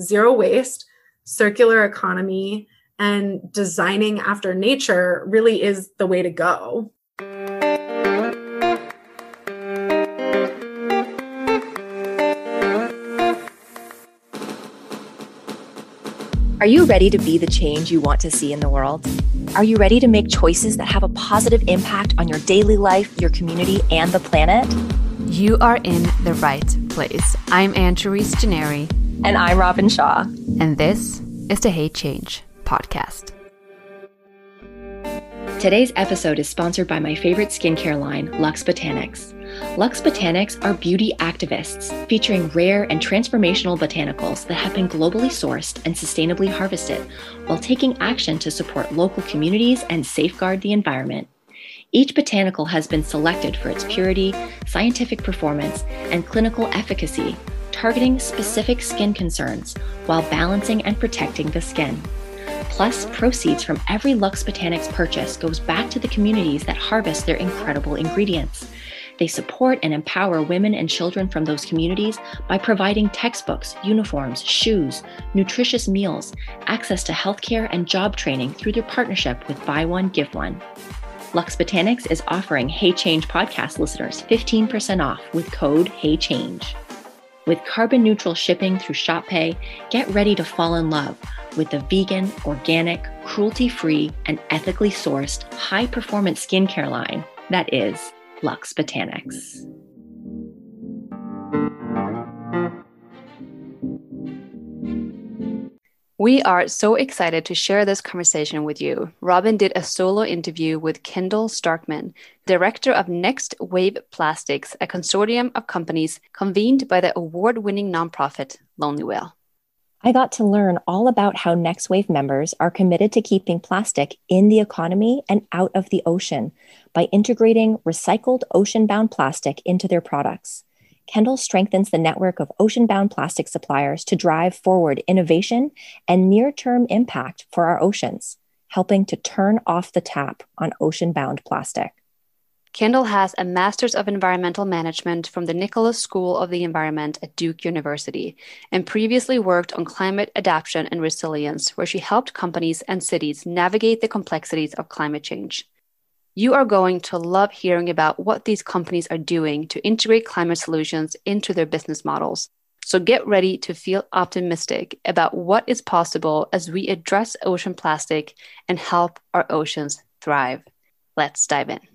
zero waste, circular economy, and designing after nature really is the way to go. Are you ready to be the change you want to see in the world? Are you ready to make choices that have a positive impact on your daily life, your community, and the planet? You are in the right place. I'm Anne-Therese Gennari. And I'm Robin Shaw. And this is the Hey Change podcast. Today's episode is sponsored by my favorite skincare line, Lux Botanics. Lux Botanics are beauty activists featuring rare and transformational botanicals that have been globally sourced and sustainably harvested while taking action to support local communities and safeguard the environment. Each botanical has been selected for its purity, scientific performance, and clinical efficacy, targeting specific skin concerns while balancing and protecting the skin. Plus, proceeds from every Lux Botanics purchase goes back to the communities that harvest their incredible ingredients. They support and empower women and children from those communities by providing textbooks, uniforms, shoes, nutritious meals, access to healthcare, and job training through their partnership with Buy One, Give One. Lux Botanics is offering Hey Change podcast listeners 15% off with code HeyChange. With carbon neutral shipping through ShopPay, get ready to fall in love with the vegan, organic, cruelty free, and ethically sourced high performance skincare line that is Lux Botanics. We are so excited to share this conversation with you. Robin did a solo interview with Kendall Starkman, director of Next Wave Plastics, a consortium of companies convened by the award winning nonprofit Lonely Whale. I got to learn all about how Next Wave members are committed to keeping plastic in the economy and out of the ocean by integrating recycled ocean bound plastic into their products. Kendall strengthens the network of ocean bound plastic suppliers to drive forward innovation and near term impact for our oceans, helping to turn off the tap on ocean bound plastic. Kendall has a Master's of Environmental Management from the Nicholas School of the Environment at Duke University and previously worked on climate adaptation and resilience, where she helped companies and cities navigate the complexities of climate change. You are going to love hearing about what these companies are doing to integrate climate solutions into their business models. So get ready to feel optimistic about what is possible as we address ocean plastic and help our oceans thrive. Let's dive in.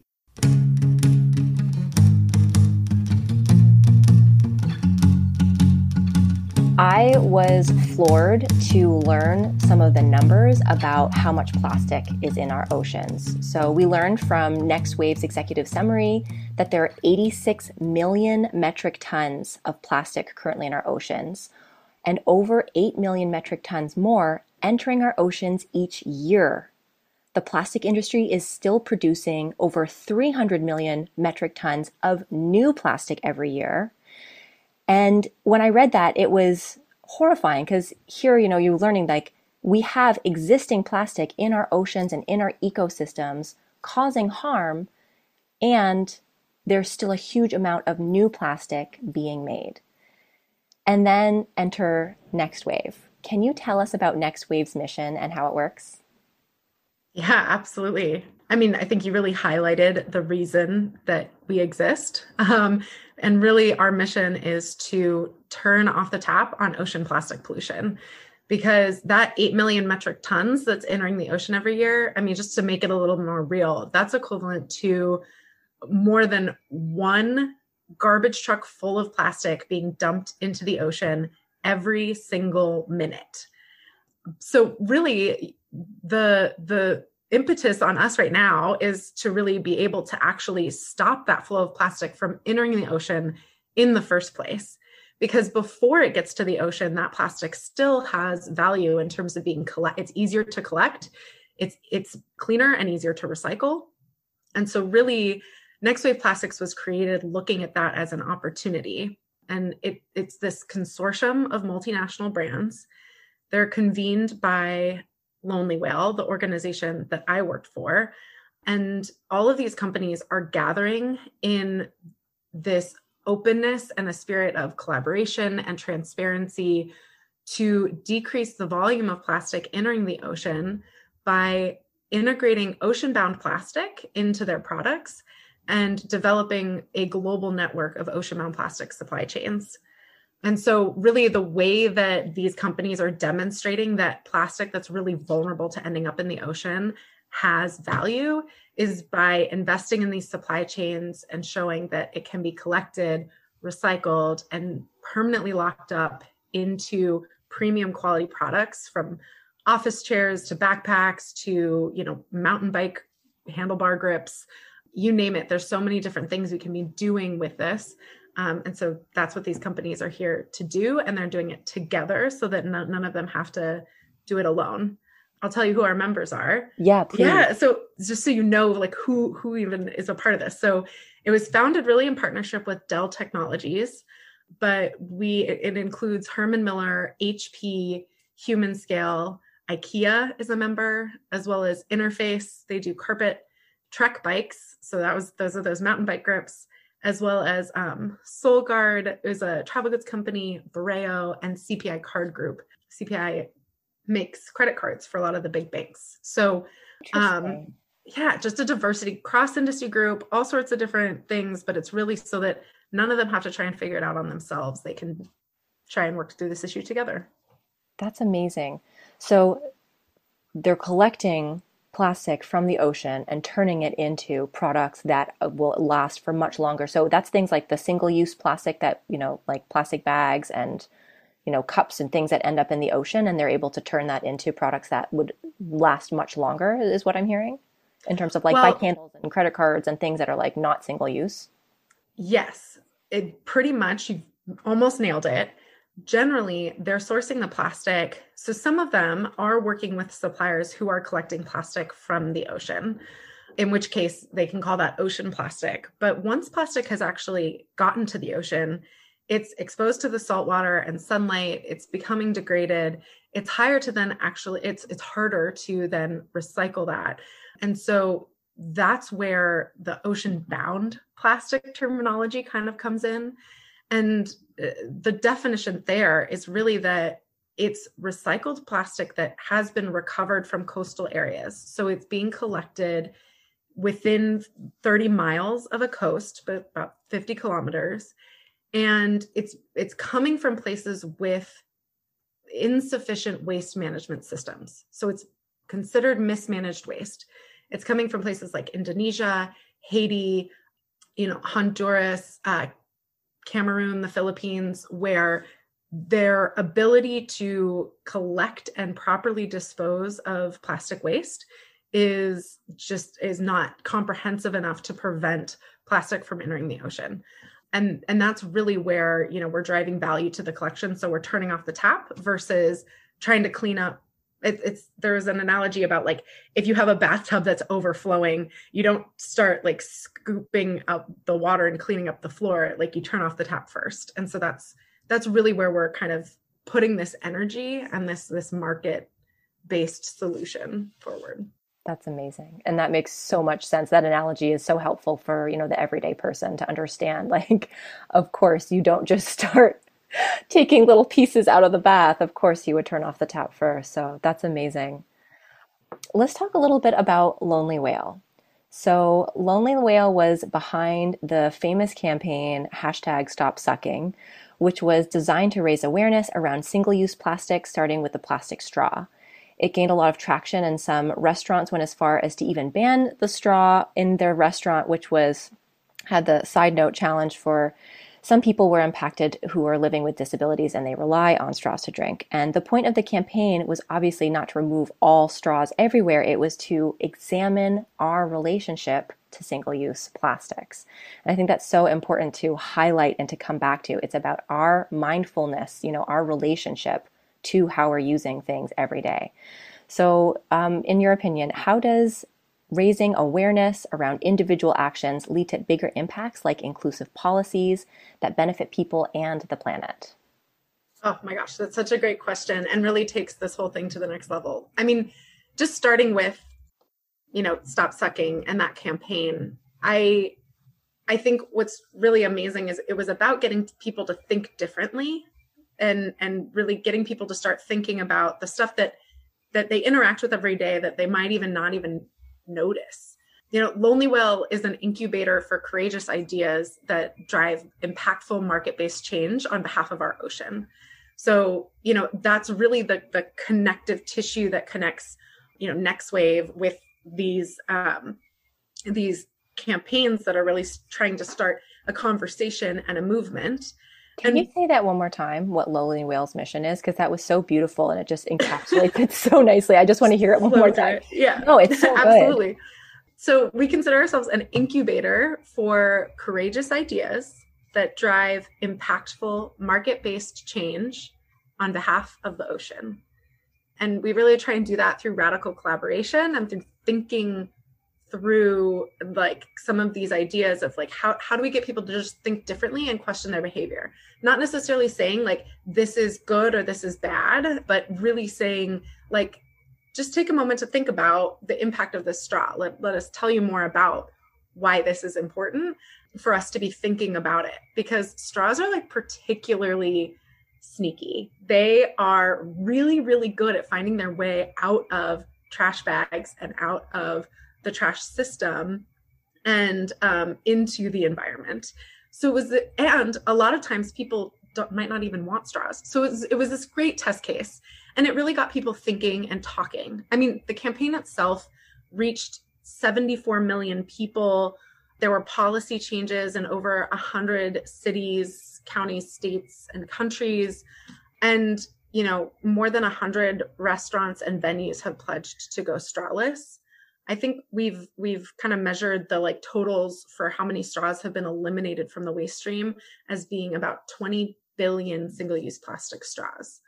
I was floored to learn some of the numbers about how much plastic is in our oceans. So, we learned from Next Wave's executive summary that there are 86 million metric tons of plastic currently in our oceans, and over 8 million metric tons more entering our oceans each year. The plastic industry is still producing over 300 million metric tons of new plastic every year and when I read that, it was horrifying because here, you know, you're learning like we have existing plastic in our oceans and in our ecosystems causing harm, and there's still a huge amount of new plastic being made. And then enter Next Wave. Can you tell us about Next Wave's mission and how it works? Yeah, absolutely. I mean, I think you really highlighted the reason that we exist. Um, and really, our mission is to turn off the tap on ocean plastic pollution because that 8 million metric tons that's entering the ocean every year, I mean, just to make it a little more real, that's equivalent to more than one garbage truck full of plastic being dumped into the ocean every single minute. So, really, the the impetus on us right now is to really be able to actually stop that flow of plastic from entering the ocean in the first place. Because before it gets to the ocean that plastic still has value in terms of being collect it's easier to collect it's it's cleaner and easier to recycle. And so really next wave plastics was created looking at that as an opportunity. And it it's this consortium of multinational brands. They're convened by Lonely Whale, the organization that I worked for. And all of these companies are gathering in this openness and a spirit of collaboration and transparency to decrease the volume of plastic entering the ocean by integrating ocean bound plastic into their products and developing a global network of ocean bound plastic supply chains. And so, really, the way that these companies are demonstrating that plastic that's really vulnerable to ending up in the ocean has value is by investing in these supply chains and showing that it can be collected, recycled, and permanently locked up into premium quality products from office chairs to backpacks to you know mountain bike handlebar grips you name it. There's so many different things we can be doing with this um, and so that's what these companies are here to do and they're doing it together so that none, none of them have to do it alone. I'll tell you who our members are. Yeah please. yeah so just so you know like who who even is a part of this. So it was founded really in partnership with dell technologies but we it includes herman miller hp Humanscale ikea is a member as well as interface. They do carpet trek bikes. So that was those are those mountain bike grips as well as um, Solgaard is a travel goods company, Bureo, and CPI Card Group. CPI makes credit cards for a lot of the big banks. So, um, yeah, just a diversity cross industry group, all sorts of different things, but it's really so that none of them have to try and figure it out on themselves. They can try and work through this issue together. That's amazing. So they're collecting plastic from the ocean and turning it into products that uh, will last for much longer. So that's things like the single use plastic that, you know, like plastic bags and, you know, cups and things that end up in the ocean. And they're able to turn that into products that would last much longer, is what I'm hearing in terms of like well, bike handles and credit cards and things that are like not single use. Yes, it pretty much, you've almost nailed it generally they're sourcing the plastic. So some of them are working with suppliers who are collecting plastic from the ocean, in which case they can call that ocean plastic. But once plastic has actually gotten to the ocean, it's exposed to the salt water and sunlight, it's becoming degraded. It's higher to then actually it's it's harder to then recycle that. And so that's where the ocean bound plastic terminology kind of comes in and the definition there is really that it's recycled plastic that has been recovered from coastal areas. So it's being collected within 30 miles of a coast, but about 50 kilometers. And it's it's coming from places with insufficient waste management systems. So it's considered mismanaged waste. It's coming from places like Indonesia, Haiti, you know, Honduras, uh, Cameroon, the Philippines, where their ability to collect and properly dispose of plastic waste is just is not comprehensive enough to prevent plastic from entering the ocean. And and that's really where you know we're driving value to the collection. So we're turning off the tap versus trying to clean up it, it's there's an analogy about like if you have a bathtub that's overflowing you don't start like scooping up the water and cleaning up the floor like you turn off the tap first. And so that's that's really where we're kind of putting this energy and this this market based solution forward. That's amazing. And that makes so much sense. That analogy is so helpful for you know the everyday person to understand. Like of course you don't just start taking little pieces out of the bath, of course you would turn off the tap first. So that's amazing. Let's talk a little bit about Lonely Whale. So, Lonely Whale was behind the famous campaign hashtag Stop Sucking, which was designed to raise awareness around single use plastic, starting with the plastic straw. It gained a lot of traction, and some restaurants went as far as to even ban the straw in their restaurant, which was had the side note challenge for some people were impacted who are living with disabilities and they rely on straws to drink. And the point of the campaign was obviously not to remove all straws everywhere, it was to examine our relationship to single use plastics. And I think that's so important to highlight and to come back to. It's about our mindfulness, you know, our relationship to how we're using things every day. So, um, in your opinion, how does raising awareness around individual actions lead to bigger impacts like inclusive policies that benefit people and the planet? Oh my gosh, that's such a great question and really takes this whole thing to the next level. I mean, just starting with, you know, stop sucking and that campaign, I I think what's really amazing is it was about getting people to think differently and and really getting people to start thinking about the stuff that that they interact with every day that they might even not even notice. You know lonely whale is an incubator for courageous ideas that drive impactful market-based change on behalf of our ocean. So you know that's really the the connective tissue that connects you know next wave with these um these campaigns that are really trying to start a conversation and a movement can and, you say that one more time? What Lonely Whale's mission is? Because that was so beautiful and it just encapsulates it so nicely. I just want to hear it one more time. Yeah. No, it's so absolutely. So we consider ourselves an incubator for courageous ideas that drive impactful market-based change on behalf of the ocean. And we really try and do that through radical collaboration and through thinking through like some of these ideas of like how, how do we get people to just think differently and question their behavior? Not necessarily saying like this is good or this is bad but really saying like just take a moment to think about the impact of this straw. Let, let us tell you more about why this is important for us to be thinking about it because straws are like particularly sneaky. They are really really good at finding their way out of trash bags and out of the trash system and um, into the environment. So it was, and a lot of times people might not even want straws. So it was, it was this great test case, and it really got people thinking and talking. I mean, the campaign itself reached 74 million people. There were policy changes in over 100 cities, counties, states, and countries. And, you know, more than 100 restaurants and venues have pledged to go strawless. I think we've we've kind of measured the like totals for how many straws have been eliminated from the waste stream as being about 20 billion single-use plastic straws.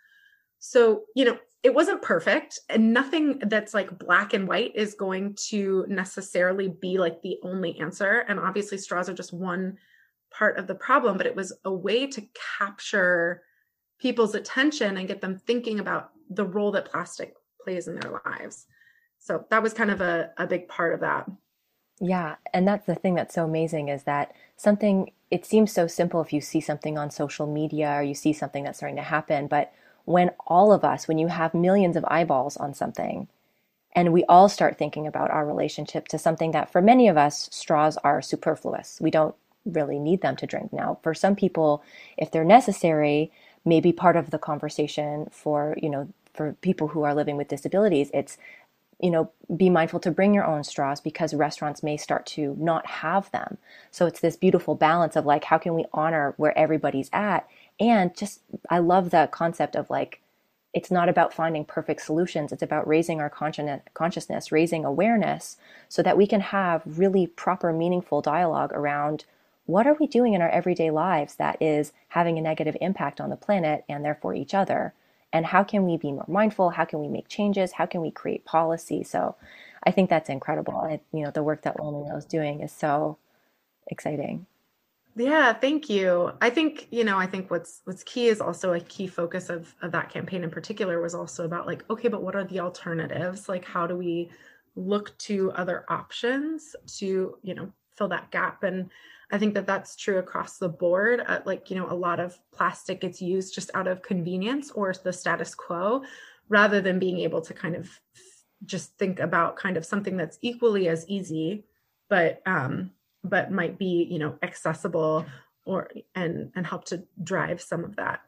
So, you know, it wasn't perfect and nothing that's like black and white is going to necessarily be like the only answer and obviously straws are just one part of the problem, but it was a way to capture people's attention and get them thinking about the role that plastic plays in their lives so that was kind of a, a big part of that. Yeah and that's the thing that's so amazing is that something it seems so simple if you see something on social media or you see something that's starting to happen but when all of us when you have millions of eyeballs on something and we all start thinking about our relationship to something that for many of us straws are superfluous. We don't really need them to drink. Now for some people if they're necessary maybe part of the conversation for you know for people who are living with disabilities it's you know, be mindful to bring your own straws because restaurants may start to not have them. So it's this beautiful balance of like, how can we honor where everybody's at? And just, I love the concept of like, it's not about finding perfect solutions. It's about raising our consciousness, raising awareness so that we can have really proper, meaningful dialogue around what are we doing in our everyday lives that is having a negative impact on the planet and therefore each other and how can we be more mindful? How can we make changes? How can we create policy? So i think that's incredible. I, you know the work that lonely is doing is so exciting. Yeah thank you. I think you know i think what's what's key is also a key focus of of that campaign in particular was also about like okay but what are the alternatives? Like how do we look to other options to you know fill that gap? And I think that that's true across the board. Uh, like, you know, a lot of plastic gets used just out of convenience or the status quo rather than being able to kind of just think about kind of something that's equally as easy, but, um, but might be, you know, accessible or, and, and help to drive some of that.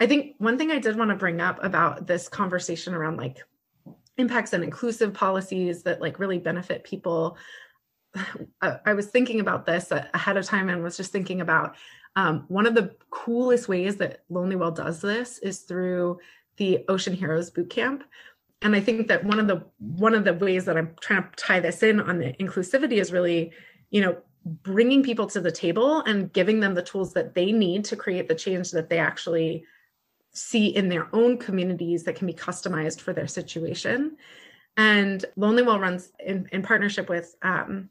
I think one thing I did want to bring up about this conversation around like impacts and inclusive policies that like really benefit people I was thinking about this ahead of time and was just thinking about um, one of the coolest ways that Lonely Whale does this is through the Ocean Heroes Boot Camp. And I think that one of the one of the ways that I'm trying to tie this in on the inclusivity is really, you know, bringing people to the table and giving them the tools that they need to create the change that they actually see in their own communities that can be customized for their situation. And Lonely Whale runs in, in partnership with um,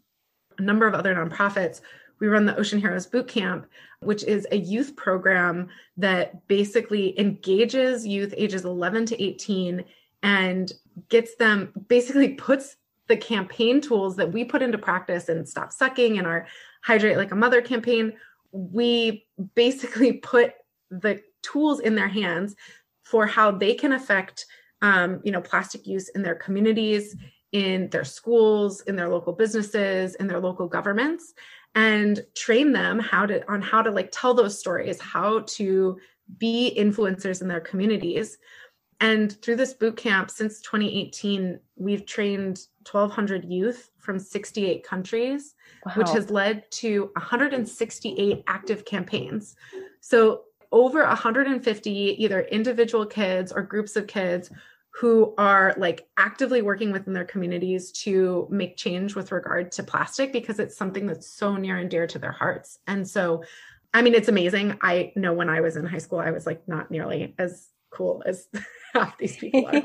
a number of other nonprofits, we run the Ocean Heroes Boot Camp, which is a youth program that basically engages youth ages 11 to 18 and gets them basically puts the campaign tools that we put into practice and stop sucking and our hydrate like a mother campaign we basically put the tools in their hands for how they can affect um, you know plastic use in their communities in their schools in their local businesses in their local governments and train them how to on how to like tell those stories how to be influencers in their communities and through this boot camp since 2018 we've trained 1200 youth from 68 countries wow. which has led to 168 active campaigns so over 150 either individual kids or groups of kids who are like actively working within their communities to make change with regard to plastic because it's something that's so near and dear to their hearts. And so, I mean, it's amazing. I know when I was in high school, I was like not nearly as cool as half these people are.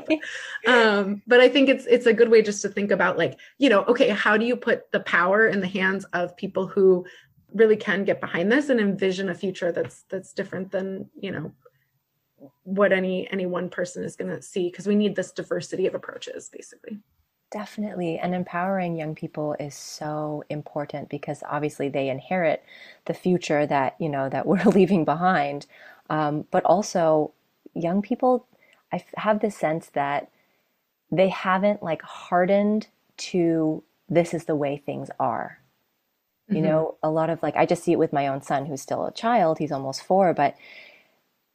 um, but I think it's it's a good way just to think about like, you know, okay, how do you put the power in the hands of people who really can get behind this and envision a future that's that's different than, you know, what any any one person is going to see because we need this diversity of approaches basically. Definitely. And empowering young people is so important because obviously they inherit the future that you know that we're leaving behind. Um, but also young people i have this sense that they haven't like hardened to this is the way things are. You mm-hmm. know a lot of like i just see it with my own son who's still a child he's almost four but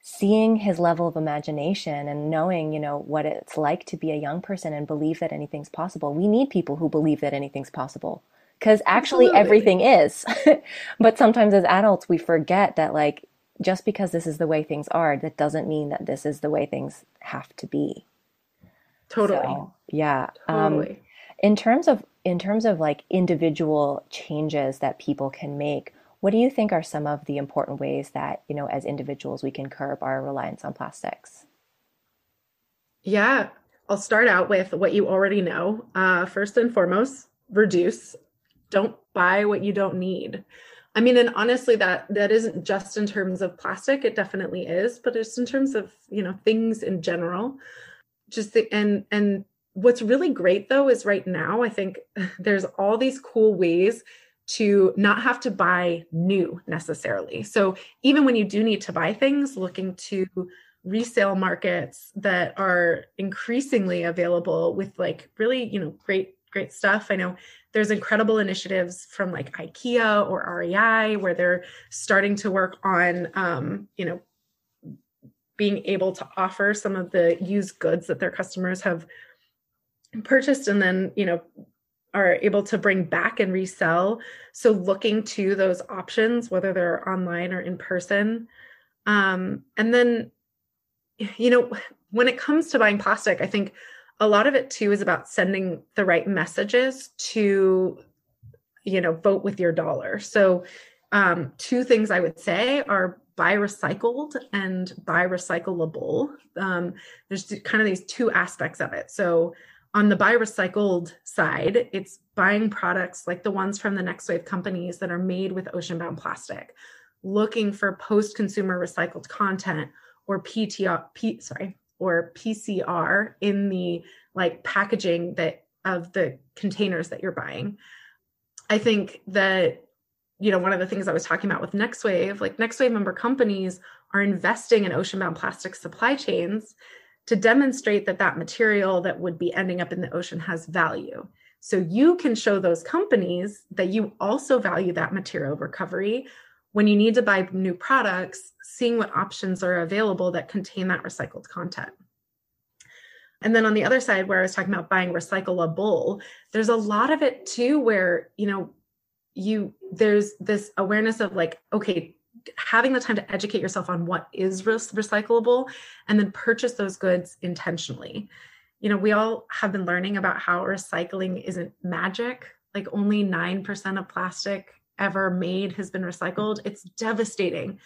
seeing his level of imagination and knowing, you know, what it's like to be a young person and believe that anything's possible. We need people who believe that anything's possible because actually Absolutely. everything is. but sometimes as adults, we forget that, like, just because this is the way things are, that doesn't mean that this is the way things have to be. Totally. So, yeah. Um, totally. Um, in terms of in terms of like individual changes that people can make, what do you think are some of the important ways that, you know, as individuals we can curb our reliance on plastics? Yeah, I'll start out with what you already know. Uh, first and foremost, reduce. Don't buy what you don't need. I mean, and honestly, that that isn't just in terms of plastic. It definitely is, but it's in terms of you know things in general. Just the, and and what's really great though is right now I think there's all these cool ways to not have to buy new necessarily. So even when you do need to buy things, looking to resale markets that are increasingly available with like really, you know, great great stuff. I know there's incredible initiatives from like IKEA or REI where they're starting to work on um, you know, being able to offer some of the used goods that their customers have purchased and then, you know, are able to bring back and resell. So looking to those options, whether they're online or in person. Um, and then, you know, when it comes to buying plastic, I think a lot of it too is about sending the right messages to, you know, vote with your dollar. So um, two things I would say are buy recycled and buy recyclable. Um, there's kind of these two aspects of it. So on the buy recycled side, it's buying products like the ones from the next wave companies that are made with ocean bound plastic, looking for post consumer recycled content or PTR, P, sorry, or PCR in the like packaging that of the containers that you're buying. I think that you know one of the things I was talking about with Next Wave, like Next Wave member companies are investing in ocean bound plastic supply chains to demonstrate that that material that would be ending up in the ocean has value. So you can show those companies that you also value that material recovery when you need to buy new products, seeing what options are available that contain that recycled content. And then on the other side, where I was talking about buying recyclable, there's a lot of it too where, you know, you there's this awareness of like, okay, having the time to educate yourself on what is recyclable and then purchase those goods intentionally. You know, we all have been learning about how recycling isn't magic. Like only 9% of plastic ever made has been recycled. It's devastating.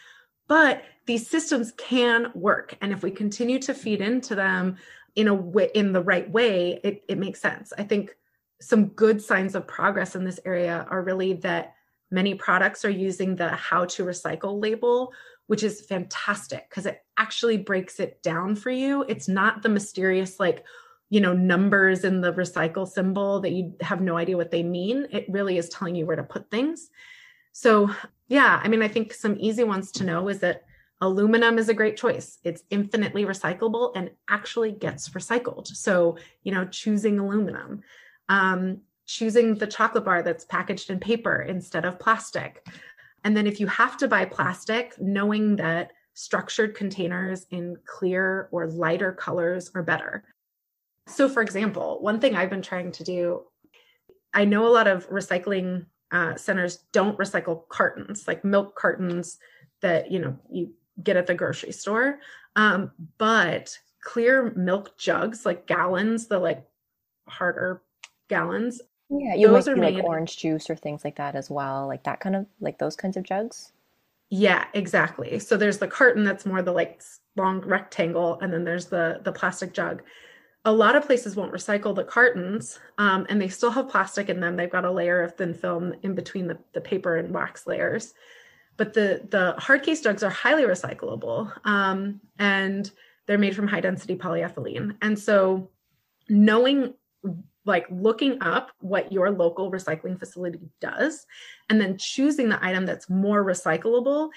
But these systems can work. And if we continue to feed into them in a way in the right way, it, it makes sense. I think some good signs of progress in this area are really that Many products are using the how to recycle label, which is fantastic because it actually breaks it down for you. It's not the mysterious, like, you know, numbers in the recycle symbol that you have no idea what they mean. It really is telling you where to put things. So, yeah, I mean, I think some easy ones to know is that Aluminum is a great choice. It's infinitely recyclable and actually gets recycled. So, you know, choosing aluminum, um, choosing the chocolate bar that's packaged in paper instead of plastic. And then if you have to buy plastic, knowing that structured containers in clear or lighter colors are better. So, for example, one thing I've been trying to do, I know a lot of recycling uh, centers don't recycle cartons, like milk cartons that you know you get at the grocery store, um, but clear milk jugs, like gallons, the like harder gallons. Yeah, you those might are made, like orange juice or things like that as well, like that kind of like those kinds of jugs. Yeah, exactly. So there's the carton that's more the like long rectangle, and then there's the the plastic jug a lot of places won't recycle the cartons um, and they still have plastic in them they've got a layer of thin film in between the, the paper and wax layers but the the hard case jugs are highly recyclable um, and they're made from high density polyethylene and so knowing like looking up what your local recycling facility does and then choosing the item that's more recyclable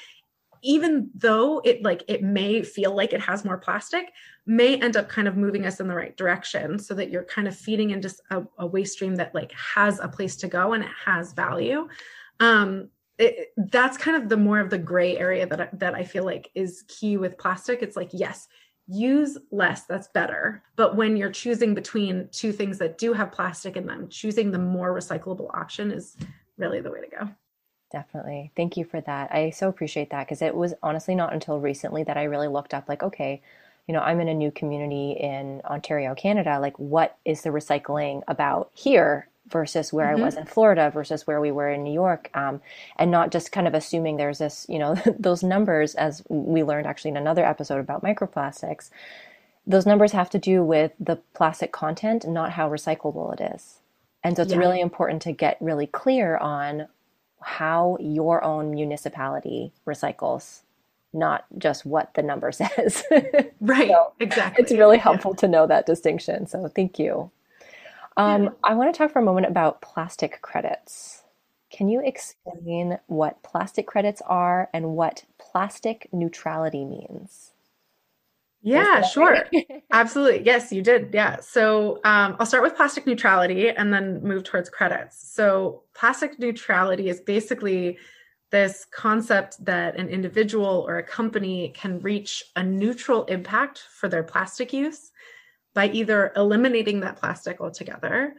even though it like it may feel like it has more plastic may end up kind of moving us in the right direction so that you're kind of feeding into a, a waste stream that like has a place to go and it has value um it, that's kind of the more of the gray area that that I feel like is key with plastic. It's like yes, use less, that's better. But when you're choosing between two things that do have plastic in them, choosing the more recyclable option is really the way to go. Definitely. Thank you for that. I so appreciate that because it was honestly not until recently that I really looked up, like, okay, you know, I'm in a new community in Ontario, Canada. Like, what is the recycling about here versus where mm-hmm. I was in Florida versus where we were in New York? Um, and not just kind of assuming there's this, you know, those numbers, as we learned actually in another episode about microplastics, those numbers have to do with the plastic content, not how recyclable it is. And so it's yeah. really important to get really clear on how your own municipality recycles, not just what the number says. right, so exactly. It's really helpful yeah. to know that distinction. So thank you. Um, yeah. I want to talk for a moment about plastic credits. Can you explain what plastic credits are and what plastic neutrality means? Yeah, sure. Absolutely. Yes, you did. Yeah. So um, I'll start with plastic neutrality and then move towards credits. So, plastic neutrality is basically this concept that an individual or a company can reach a neutral impact for their plastic use by either eliminating that plastic altogether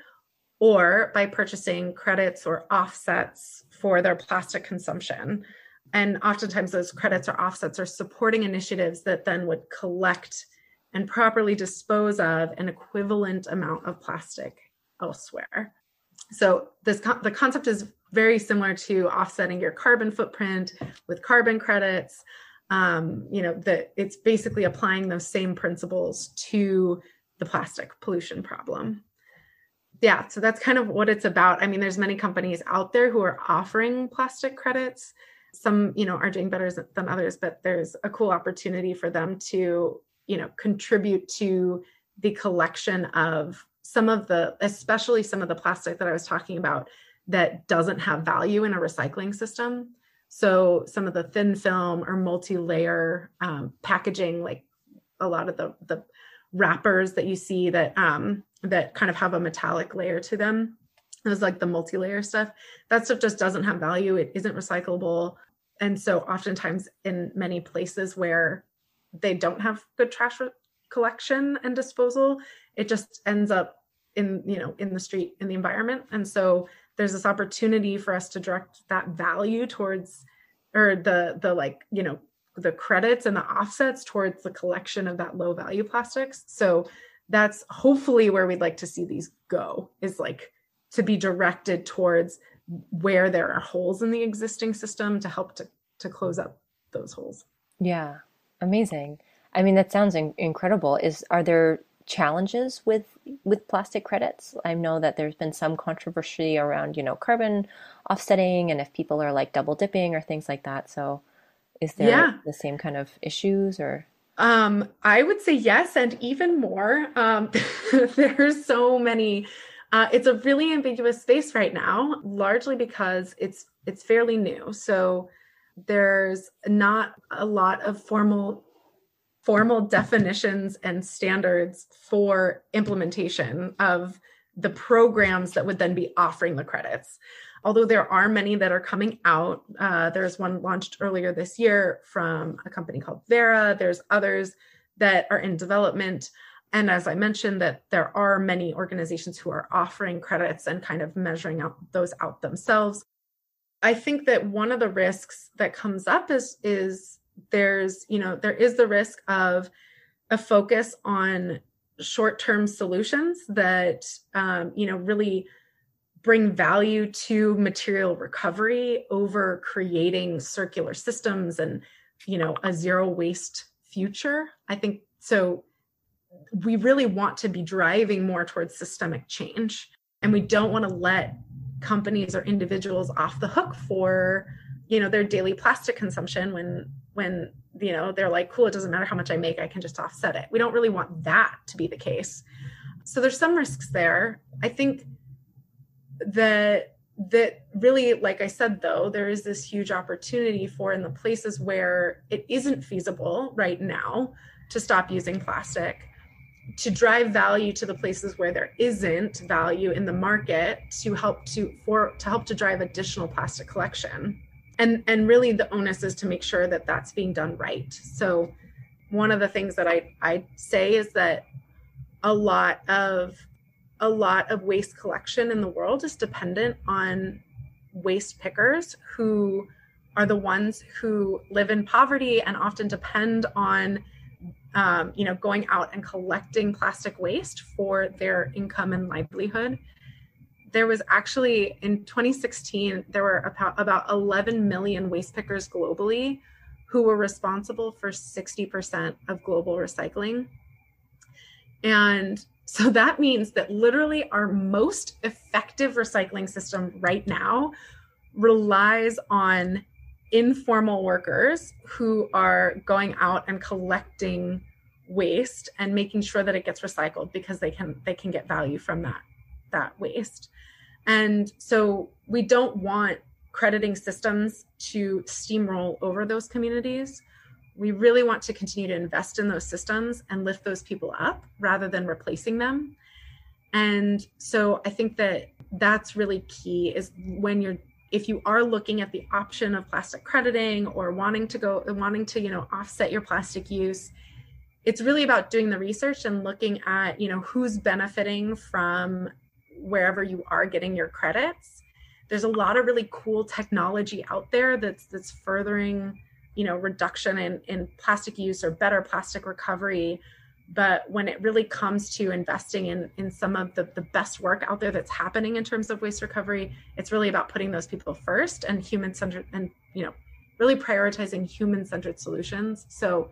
or by purchasing credits or offsets for their plastic consumption. And oftentimes those credits or offsets are supporting initiatives that then would collect and properly dispose of an equivalent amount of plastic elsewhere. So this the concept is very similar to offsetting your carbon footprint with carbon credits. Um, you know that it's basically applying those same principles to the plastic pollution problem. Yeah so that's kind of what it's about. I mean there's many companies out there who are offering plastic credits. Some you know are doing better than others but there's a cool opportunity for them to you know contribute to the collection of some of the especially some of the plastic that i was talking about that doesn't have value in a recycling system. So some of the thin film or multi-layer um, packaging like a lot of the the wrappers that you see that um, that kind of have a metallic layer to them. Was like the multi-layer stuff. That stuff just doesn't have value. It isn't recyclable. And so oftentimes in many places where they don't have good trash collection and disposal it just ends up in you know in the street in the environment. And so there's this opportunity for us to direct that value towards or the the like you know the credits and the offsets towards the collection of that low value plastics so that's hopefully where we'd like to see these go is like to be directed towards where there are holes in the existing system to help to, to close up those holes. Yeah, amazing. I mean, that sounds in- incredible. Is are there challenges with with plastic credits? I know that there's been some controversy around, you know, carbon offsetting and if people are like double dipping or things like that. So, is there yeah. the same kind of issues or? Um, I would say yes, and even more. Um, there's so many uh, it's a really ambiguous space right now, largely because it's it's fairly new. So there's not a lot of formal formal definitions and standards for implementation of the programs that would then be offering the credits although there are many that are coming out uh, there's one launched earlier this year from a company called Verra. there's others that are in development and as i mentioned that there are many organizations who are offering credits and kind of measuring out those out themselves i think that one of the risks that comes up is is there's you know there is the risk of a focus on short-term solutions that um, you know really bring value to material recovery over creating circular systems and you know a zero waste future. I think so we really want to be driving more towards systemic change and we don't want to let companies or individuals off the hook for you know their daily plastic consumption when when you know they're like cool it doesn't matter how much i make i can just offset it. We don't really want that to be the case. So there's some risks there. I think that that really like i said though there is this huge opportunity for in the places where it isn't feasible right now to stop using plastic to drive value to the places where there isn't value in the market to help to for to help to drive additional plastic collection. And and really the onus is to make sure that that's being done right. So one of the things that i i say is that a lot of a lot of waste collection in the world is dependent on waste pickers who are the ones who live in poverty and often depend on um, you know, going out and collecting plastic waste for their income and livelihood. There was actually in 2016, there were about, about 11 million waste pickers globally who were responsible for 60% of global recycling. And so that means that literally our most effective recycling system right now relies on informal workers who are going out and collecting waste and making sure that it gets recycled because they can they can get value from that that waste. And so we don't want crediting systems to steamroll over those communities we really want to continue to invest in those systems and lift those people up rather than replacing them. And so i think that that's really key is when you're if you are looking at the option of plastic crediting or wanting to go wanting to you know offset your plastic use it's really about doing the research and looking at you know who's benefiting from wherever you are getting your credits. There's a lot of really cool technology out there that's that's furthering you know reduction in in plastic use or better plastic recovery. But when it really comes to investing in in some of the, the best work out there that's happening in terms of waste recovery it's really about putting those people first and human centered and you know really prioritizing human centered solutions. So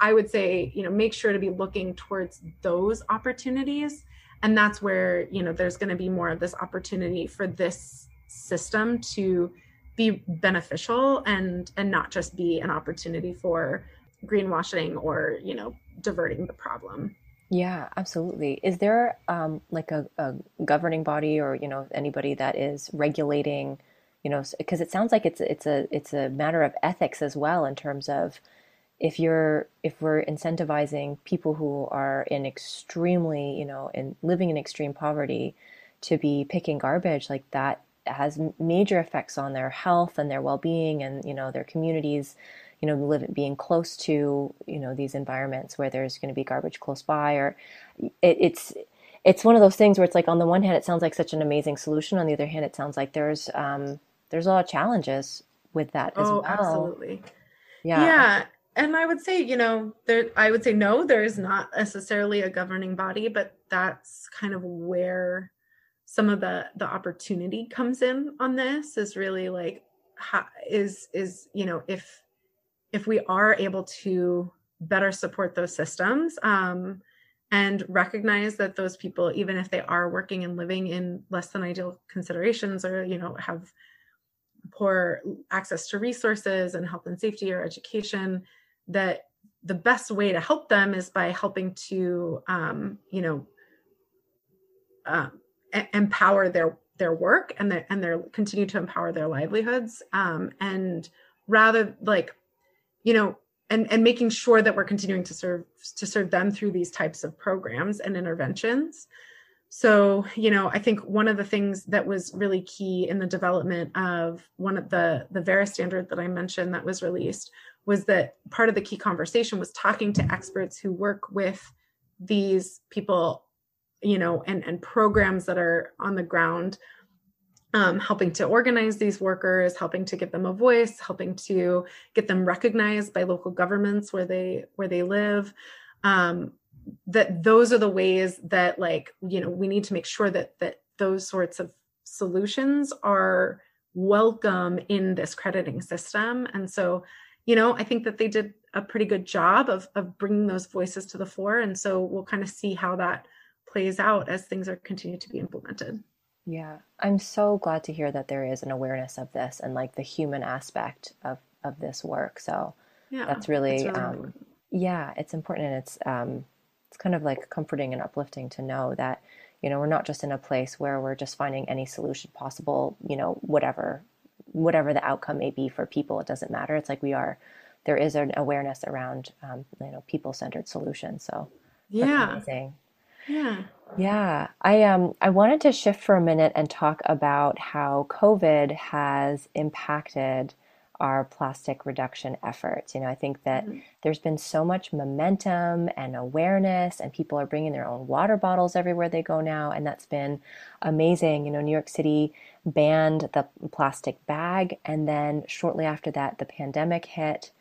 i would say you know make sure to be looking towards those opportunities. And that's where you know there's going to be more of this opportunity for this system to be beneficial and and not just be an opportunity for greenwashing or you know diverting the problem. Yeah absolutely. Is there um, like a, a governing body or you know anybody that is regulating you know because it sounds like it's it's a it's a matter of ethics as well in terms of if you're if we're incentivizing people who are in extremely you know in living in extreme poverty to be picking garbage like that has major effects on their health and their well-being and you know their communities you know, live, being close to, you know, these environments where there's going to be garbage close by or it, it's, it's one of those things where it's like on the one hand it sounds like such an amazing solution. On the other hand it sounds like there's um there's a lot of challenges with that as oh, well. absolutely. Yeah. Yeah and i would say you know there i would say no there is not necessarily a governing body but that's kind of where some of the the opportunity comes in on this is really like how, is is you know if if we are able to better support those systems um, and recognize that those people even if they are working and living in less than ideal considerations or you know have poor access to resources and health and safety or education that the best way to help them is by helping to um, you know uh, empower their their work and their and their continue to empower their livelihoods um, and rather like you know and and making sure that we're continuing to serve to serve them through these types of programs and interventions. So you know i think one of the things that was really key in the development of one of the the verra standard that i mentioned that was released was that part of the key conversation was talking to experts who work with these people you know and and programs that are on the ground um, helping to organize these workers helping to give them a voice helping to get them recognized by local governments where they where they live. Um, that those are the ways that like you know we need to make sure that that those sorts of solutions are welcome in this crediting system. And so you know i think that they did a pretty good job of of bringing those voices to the fore. And so we'll kind of see how that plays out as things are continue to be implemented. Yeah. I'm so glad to hear that there is an awareness of this and like the human aspect of of this work. So yeah that's really, really um yeah it's important and it's um it's kind of like comforting and uplifting to know that you know we're not just in a place where we're just finding any solution possible you know whatever whatever the outcome may be for people it doesn't matter. It's like we are there is an awareness around um, you know people centered solutions. So yeah. amazing. Yeah yeah i um i wanted to shift for a minute and talk about how covid has impacted our plastic reduction efforts. You know, I think that mm-hmm. there's been so much momentum and awareness, and people are bringing their own water bottles everywhere they go now, and that's been amazing. You know, New York City banned the plastic bag, and then shortly after that, the pandemic hit.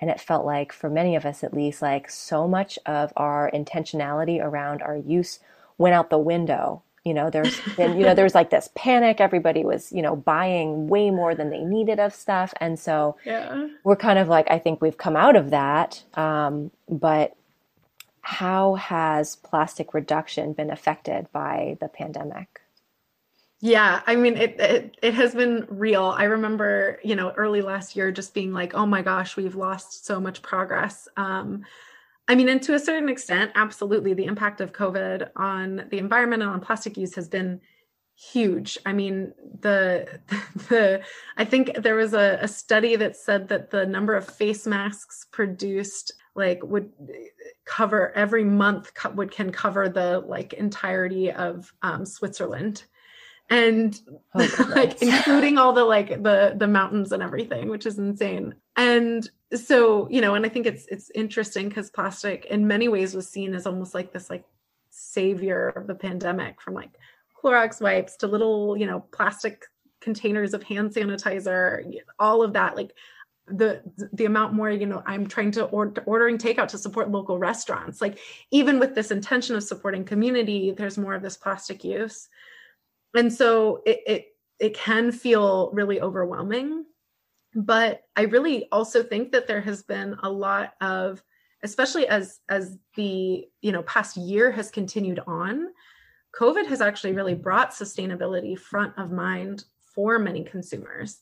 And it felt like, for many of us at least, like so much of our intentionality around our use went out the window. You know there's been you know there's like this panic. Everybody was you know buying way more than they needed of stuff. And so yeah. we're kind of like i think we've come out of that. Um, but how has plastic reduction been affected by the pandemic yeah, I mean it, it it has been real. I remember, you know, early last year just being like, "Oh my gosh, we've lost so much progress." Um I mean, and to a certain extent, absolutely, the impact of COVID on the environment and on plastic use has been huge. I mean, the the I think there was a, a study that said that the number of face masks produced like would cover every month would can cover the like entirety of um, Switzerland and oh, like including all the like the the mountains and everything which is insane. And so you know and i think it's it's interesting because plastic in many ways was seen as almost like this like savior of the pandemic from like Clorox wipes to little you know plastic containers of hand sanitizer all of that like the the amount more you know i'm trying to order ordering takeout to support local restaurants. Like even with this intention of supporting community there's more of this plastic use and so it, it it can feel really overwhelming but i really also think that there has been a lot of especially as as the you know past year has continued on covid has actually really brought sustainability front of mind for many consumers.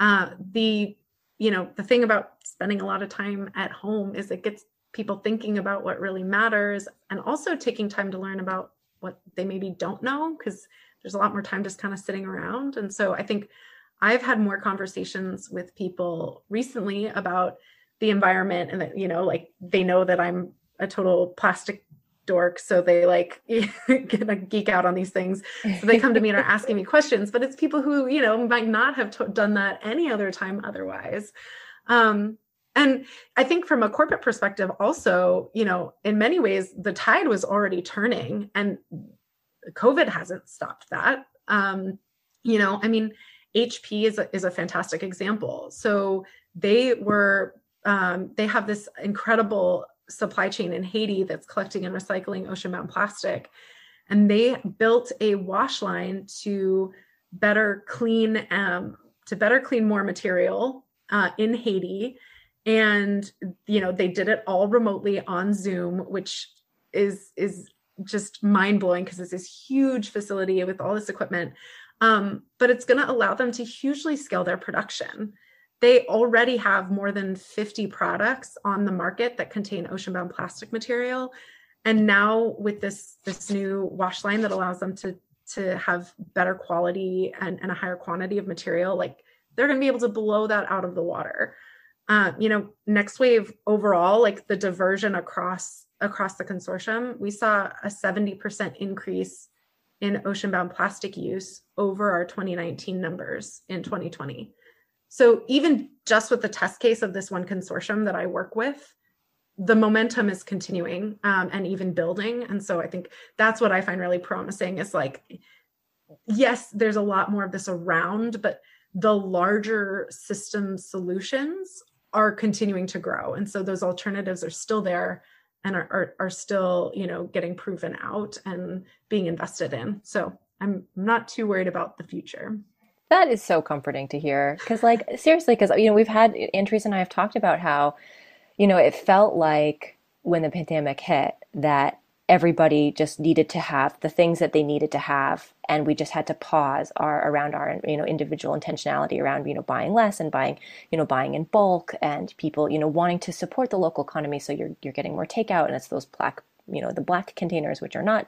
Uh, the you know the thing about spending a lot of time at home is it gets people thinking about what really matters and also taking time to learn about what they maybe don't know because there's a lot more time just kind of sitting around. And so I think I've had more conversations with people recently about the environment and that, you know, like they know that I'm a total plastic dork. So they like get a geek out on these things. So they come to me and are asking me questions, but it's people who, you know, might not have to- done that any other time otherwise. Um, and I think from a corporate perspective, also, you know, in many ways, the tide was already turning and COVID hasn't stopped that. Um, you know, I mean, HP is a, is a fantastic example. So they were um, they have this incredible supply chain in Haiti that's collecting and recycling ocean-bound plastic, and they built a wash line to better clean um, to better clean more material uh, in Haiti. And you know they did it all remotely on Zoom, which is is just mind blowing because it's this huge facility with all this equipment. Um, but it's going to allow them to hugely scale their production. They already have more than 50 products on the market that contain ocean bound plastic material. And now with this this new wash line that allows them to to have better quality and, and a higher quantity of material, like they're going to be able to blow that out of the water. Uh, you know, NextWave overall, like the diversion across across the consortium, we saw a 70% increase in ocean bound plastic use over our 2019 numbers in 2020. So even just with the test case of this one consortium that I work with, the momentum is continuing um, and even building. And so I think that's what I find really promising is like, yes, there's a lot more of this around, but the larger system solutions are continuing to grow. And so those alternatives are still there and are, are, are still, you know, getting proven out and being invested in. So I'm not too worried about the future. That is so comforting to hear. Because, like, seriously, because, you know, we've had, Andres and I have talked about how, you know, it felt like when the pandemic hit that everybody just needed to have the things that they needed to have and we just had to pause our around our you know individual intentionality around you know buying less and buying you know buying in bulk and people you know wanting to support the local economy so you're you're getting more takeout and it's those black you know the black containers which are not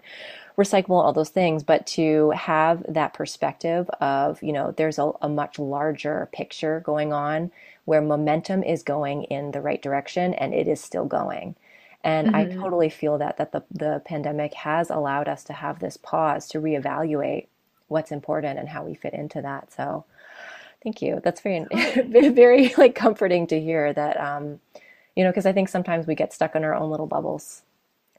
recyclable all those things. But to have that perspective of you know there's a, a much larger picture going on where momentum is going in the right direction and it is still going and mm-hmm. I totally feel that that the, the pandemic has allowed us to have this pause to reevaluate what's important and how we fit into that. So thank you. That's very very like comforting to hear that um, you know, because I think sometimes we get stuck in our own little bubbles.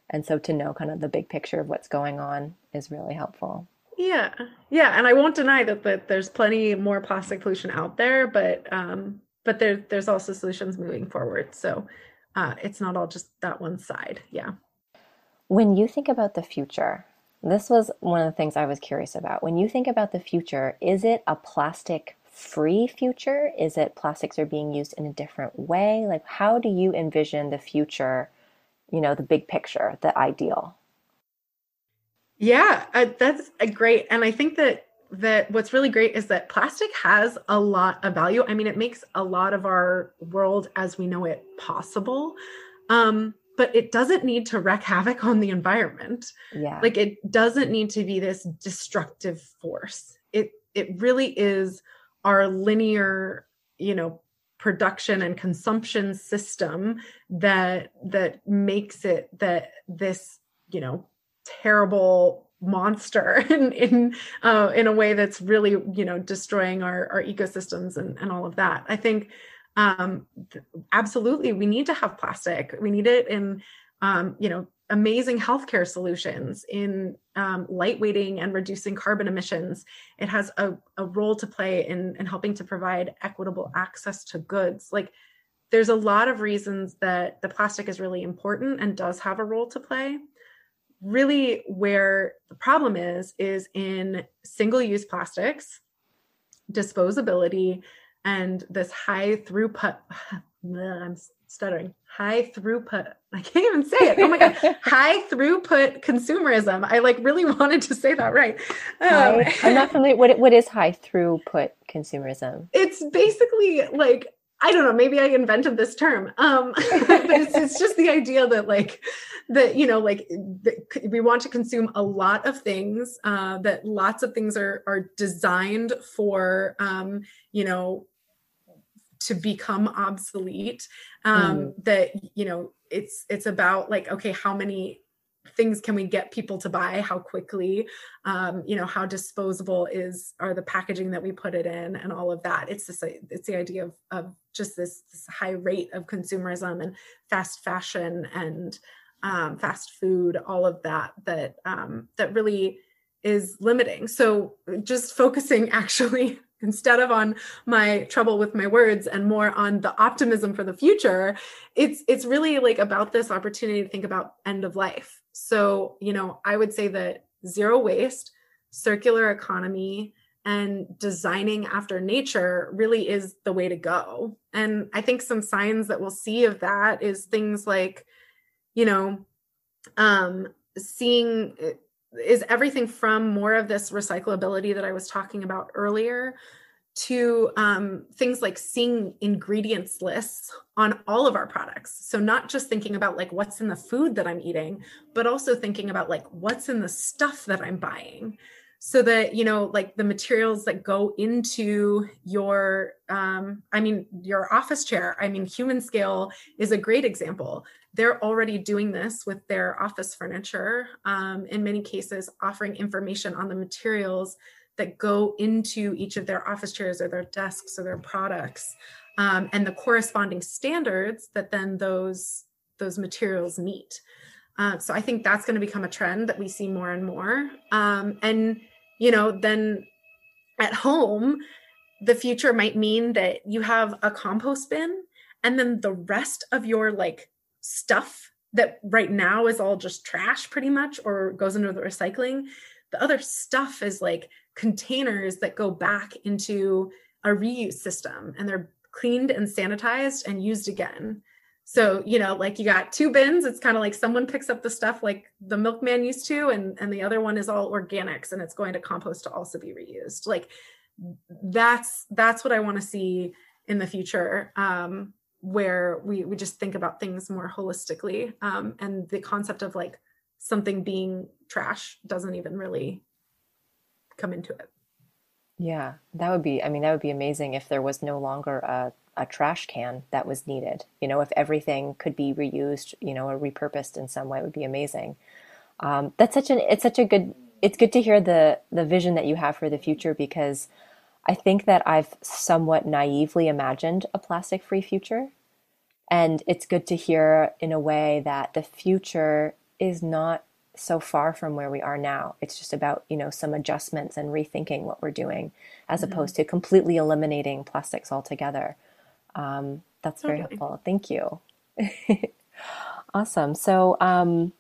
And so to know kind of the big picture of what's going on is really helpful. Yeah. Yeah. And I won't deny that, that there's plenty more plastic pollution out there, but um, but there there's also solutions moving forward. So uh, it's not all just that one side. Yeah. When you think about the future, this was one of the things I was curious about. When you think about the future, is it a plastic free future? Is it plastics are being used in a different way? Like, how do you envision the future, you know, the big picture, the ideal? Yeah, uh, that's a great. And I think that that what's really great is that plastic has a lot of value. I mean, it makes a lot of our world as we know it possible. Um, but it doesn't need to wreak havoc on the environment. Yeah. Like it doesn't need to be this destructive force. It it really is our linear, you know, production and consumption system that that makes it that this, you know, terrible monster in in uh, in a way that's really you know destroying our our ecosystems and and all of that. I think um, absolutely we need to have plastic. We need it in um, you know amazing healthcare solutions in um, lightweighting and reducing carbon emissions. It has a, a role to play in, in helping to provide equitable access to goods. Like there's a lot of reasons that the plastic is really important and does have a role to play really where the problem is is in single use plastics disposability and this high throughput i'm stuttering high throughput i can't even say it. Oh my god high throughput consumerism. I like really wanted to say that right. Um, i'm not familiar what, what is high throughput consumerism? It's basically like I don't know, maybe I invented this term. Um, but it's, it's, just the idea that like that, you know, like we want to consume a lot of things, uh, that lots of things are, are designed for, um, you know, to become obsolete. Um, mm. that, you know, it's, it's about like, okay, how many things can we get people to buy? How quickly? Um, you know how disposable is are the packaging that we put it in and all of that? It's this it's the idea of, of just this, this high rate of consumerism and fast fashion and um, fast food all of that that um, that really is limiting. So just focusing actually instead of on my trouble with my words and more on the optimism for the future it's it's really like about this opportunity to think about end of life so, you know, I would say that zero waste, circular economy, and designing after nature really is the way to go. And I think some signs that we'll see of that is things like, you know, um, seeing is everything from more of this recyclability that I was talking about earlier to um, things like seeing ingredients lists on all of our products. So, not just thinking about like what's in the food that I'm eating, but also thinking about like what's in the stuff that I'm buying. So that you know like the materials that go into your um, i mean your office chair i mean Humanscale is a great example. They're already doing this with their office furniture um, in many cases offering information on the materials that go into each of their office chairs or their desks or their products um, and the corresponding standards that then those those materials meet. Uh, so i think that's going to become a trend that we see more and more. Um, and you know, then at home, the future might mean that you have a compost bin and then the rest of your like stuff that right now is all just trash pretty much or goes into the recycling the other stuff is like containers that go back into a reuse system and they're cleaned and sanitized and used again so you know like you got two bins it's kind of like someone picks up the stuff like the milkman used to and and the other one is all organics and it's going to compost to also be reused. Like that's that's what i want to see in the future um where we we just think about things more holistically um and the concept of like something being trash doesn't even really come into it. Yeah that would be i mean that would be amazing if there was no longer a a trash can that was needed. You know, if everything could be reused, you know, or repurposed in some way, it would be amazing. Um, that's such an it's such a good it's good to hear the the vision that you have for the future because I think that I've somewhat naively imagined a plastic free future. And it's good to hear in a way that the future is not so far from where we are now. It's just about, you know, some adjustments and rethinking what we're doing as mm-hmm. opposed to completely eliminating plastics altogether. Um, that's very okay. helpful. Thank you. awesome. So, um,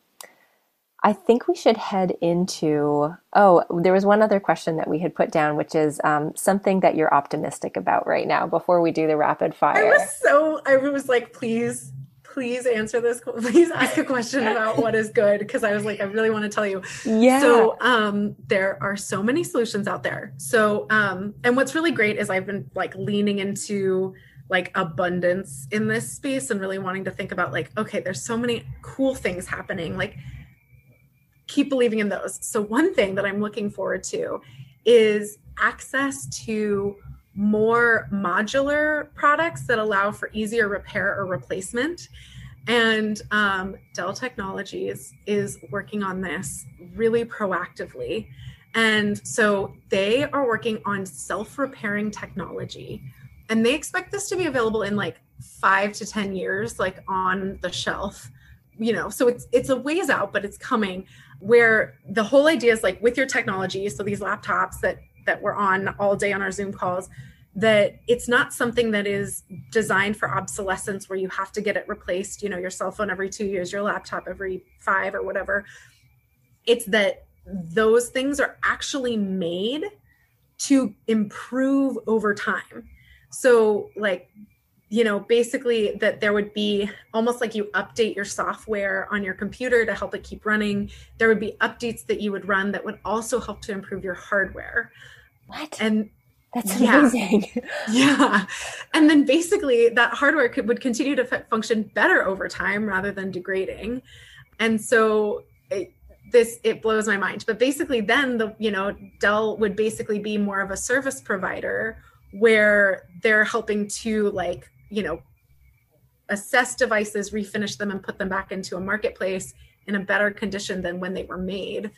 I think we should head into. Oh, there was one other question that we had put down, which is um, something that you're optimistic about right now before we do the rapid fire. I was so, I was like, please, please answer this. Please ask a question about what is good because I was like, I really want to tell you. Yeah. So, um, there are so many solutions out there. So, um, and what's really great is I've been like leaning into like abundance in this space and really wanting to think about like okay there's so many cool things happening. Like keep believing in those. So one thing that i'm looking forward to is access to more modular products that allow for easier repair or replacement. And um, dell technologies is working on this really proactively. And so they are working on self-repairing technology and they expect this to be available in like five to ten years like on the shelf you know? So it's it's a ways out but it's coming where the whole idea is like with your technology so these laptops that that we're on all day on our zoom calls that it's not something that is designed for obsolescence where you have to get it replaced you know your cell phone every two years your laptop every five or whatever. It's that those things are actually made to improve over time so, like, you know, basically that there would be almost like you update your software on your computer to help it keep running. There would be updates that you would run that would also help to improve your hardware. What? And that's amazing. Yeah. yeah. And then basically that hardware could, would continue to f- function better over time rather than degrading. And so it, this it blows my mind. But basically then the you know Dell would basically be more of a service provider where they're helping to like you know assess devices refinish them and put them back into a marketplace in a better condition than when they were made.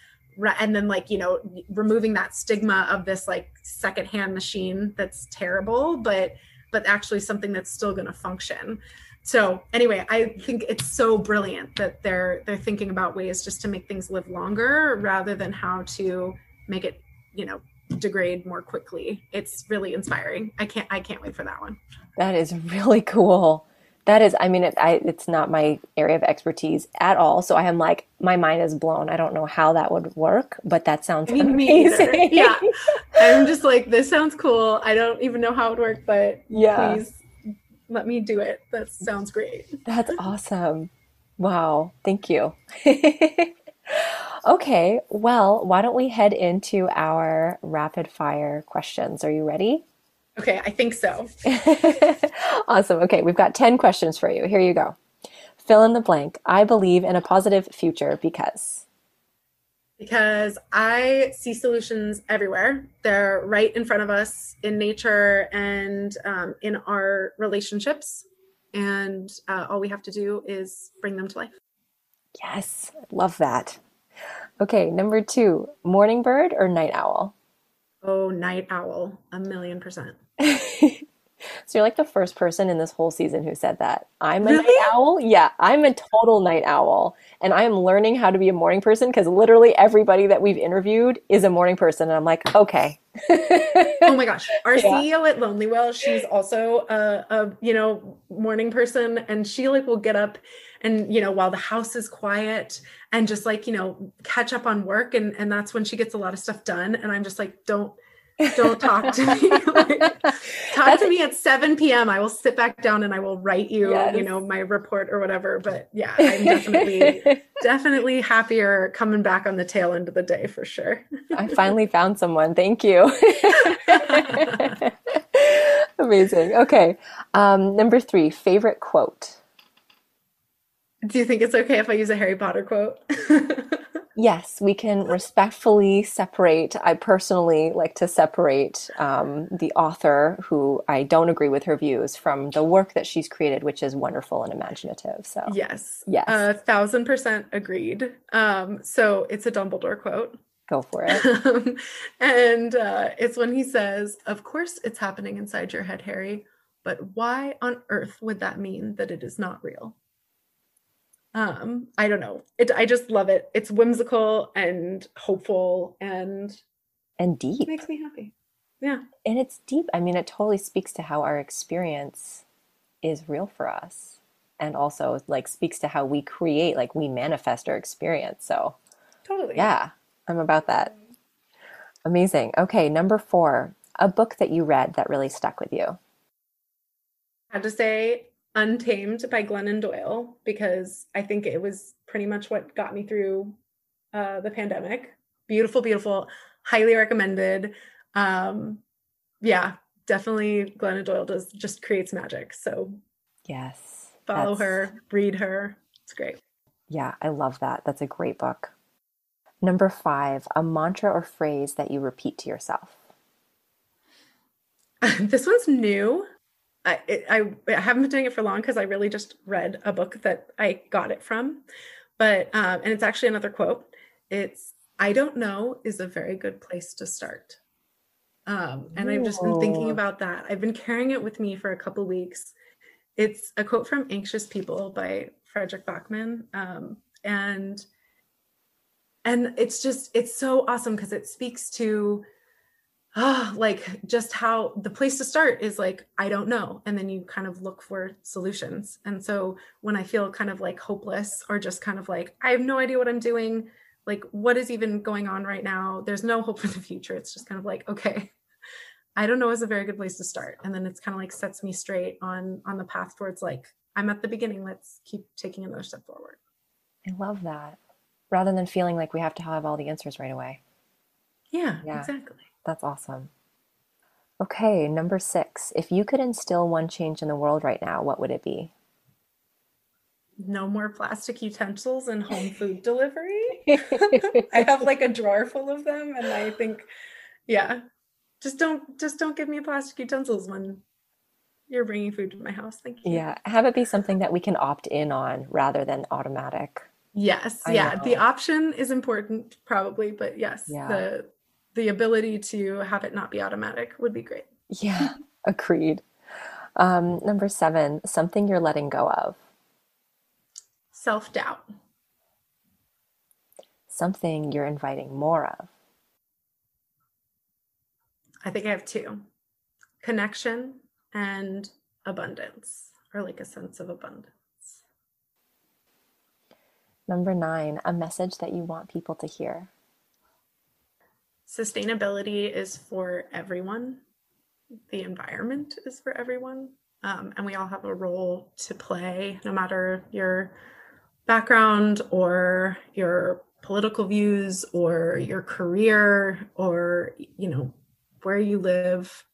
And then like you know removing that stigma of this like secondhand machine that's terrible but but actually something that's still going to function. So anyway i think it's so brilliant that they're they're thinking about ways just to make things live longer rather than how to make it you know degrade more quickly. It's really inspiring. I can't I can't wait for that one. That is really cool. That is, I mean, it, I, it's not my area of expertise at all. So I am like, my mind is blown. I don't know how that would work, but that sounds I mean, amazing. yeah, I'm just like, this sounds cool. I don't even know how it would work, but yeah, please let me do it. That sounds great. That's awesome. Wow, thank you. Okay, well, why don't we head into our rapid fire questions? Are you ready? Okay, I think so. awesome. Okay, we've got 10 questions for you. Here you go. Fill in the blank. I believe in a positive future because. because I see solutions everywhere. They're right in front of us in nature and um, in our relationships. And uh, all we have to do is bring them to life. Yes, love that. Okay, number two morning bird or night owl? Oh, night owl, a million percent. So you're like the first person in this whole season who said that. I'm a really? night owl. Yeah, I'm a total night owl. And I am learning how to be a morning person because literally everybody that we've interviewed is a morning person. And I'm like, okay. oh my gosh. Our yeah. CEO at Lonely Whale, she's also a, a, you know, morning person. And she like will get up and, you know, while the house is quiet and just like, you know, catch up on work. And, and that's when she gets a lot of stuff done. And I'm just like, don't, don't talk to me. like, talk That's to me at 7 p.m. I will sit back down and I will write you, yes. you know, my report or whatever. But yeah, I'm definitely, definitely happier coming back on the tail end of the day for sure. I finally found someone. Thank you. Amazing. Okay. Um, number three, favorite quote. Do you think it's okay if I use a Harry Potter quote? yes, we can respectfully separate. I personally like to separate um, the author, who I don't agree with her views, from the work that she's created, which is wonderful and imaginative. So yes, yes, a thousand percent agreed. Um, so it's a Dumbledore quote. Go for it. and uh, it's when he says, "Of course, it's happening inside your head, Harry." But why on earth would that mean that it is not real? Um i don't know. It i just love it. It's whimsical and hopeful and and deep. makes me happy. Yeah. And it's deep. I mean it totally speaks to how our experience is real for us and also like speaks to how we create like we manifest our experience. So totally. yeah i'm about that. Amazing. Okay number four a book that you read that really stuck with you. I have to say Untamed by Glennon Doyle because I think it was pretty much what got me through uh, the pandemic. Beautiful, beautiful, highly recommended. Um, yeah, definitely Glennon Doyle does just creates magic. So yes, follow her, read her. It's great. Yeah, I love that. That's a great book. Number five, a mantra or phrase that you repeat to yourself. this one's new. I, I, I haven't been doing it for long because I really just read a book that I got it from. But, um, and it's actually another quote. It's, I don't know is a very good place to start. Um, and I've just been thinking about that. I've been carrying it with me for a couple weeks. It's a quote from Anxious People by Fredrik Backman. Um, and, and it's just, it's so awesome because it speaks to ah, like just how the place to start is like, I don't know. And then you kind of look for solutions. And so when I feel kind of like hopeless or just kind of like, I have no idea what I'm doing, like, what is even going on right now? There's no hope for the future. It's just kind of like, okay, I don't know is a very good place to start. And then it's kind of like sets me straight on on the path towards like, I'm at the beginning. Let's keep taking another step forward. I love that. Rather than feeling like we have to have all the answers right away. Yeah, yeah. exactly. That's awesome. Okay, number six. If you could instill one change in the world right now, what would it be? No more plastic utensils and home food delivery. I have like a drawer full of them, and I think, yeah, just don't just don't give me plastic utensils when you're bringing food to my house. Thank you. Yeah, have it be something that we can opt in on rather than automatic. Yes, I yeah. Know. The option is important, probably, but yes, yeah. the the ability to have it not be automatic would be great. Yeah, agreed. Um, number seven, something you're letting go of. Self doubt. Something you're inviting more of. I think I have two connection and abundance, or like a sense of abundance. Number nine, a message that you want people to hear sustainability is for everyone. The environment is for everyone. Um, and we all have a role to play, no matter your background or your political views or your career or, you know, where you live.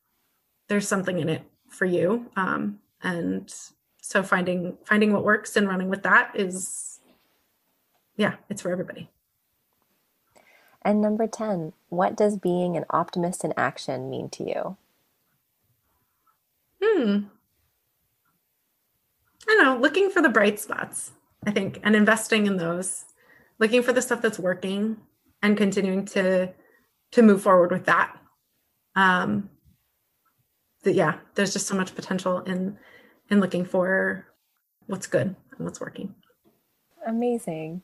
There's something in it for you. Um, and so finding finding what works and running with that is yeah it's for everybody And number 10, what does being an optimist in action mean to you? Hmm. I don't know, looking for the bright spots, I think, and investing in those, looking for the stuff that's working and continuing to to move forward with that. Um that yeah, there's just so much potential in in looking for what's good and what's working. Amazing.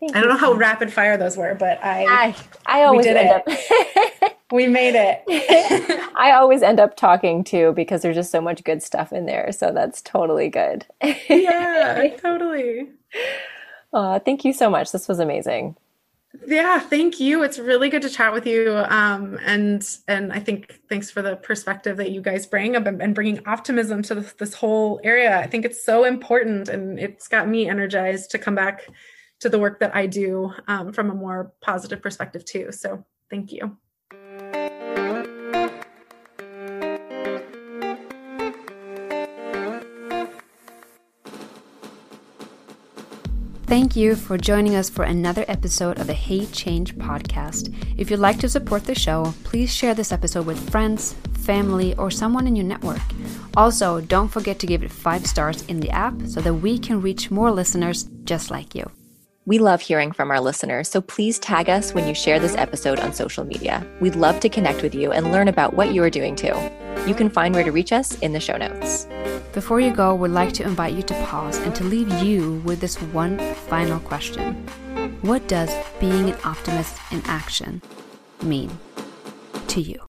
Thank I don't know how rapid fire those were, but I I, I always end it. up we made it. I always end up talking too because there's just so much good stuff in there. So that's totally good. yeah, totally. Uh, thank you so much. This was amazing. Yeah, thank you. It's really good to chat with you. Um, and and I think thanks for the perspective that you guys bring and, and bringing optimism to this, this whole area. I think it's so important, and it's got me energized to come back to the work that I do um, from a more positive perspective too. So thank you. Thank you for joining us for another episode of the Hey Change podcast. If you'd like to support the show, please share this episode with friends, family, or someone in your network. Also, don't forget to give it five stars in the app so that we can reach more listeners just like you. We love hearing from our listeners, so please tag us when you share this episode on social media. We'd love to connect with you and learn about what you are doing too. You can find where to reach us in the show notes. Before you go, we'd like to invite you to pause and to leave you with this one final question What does being an optimist in action mean to you?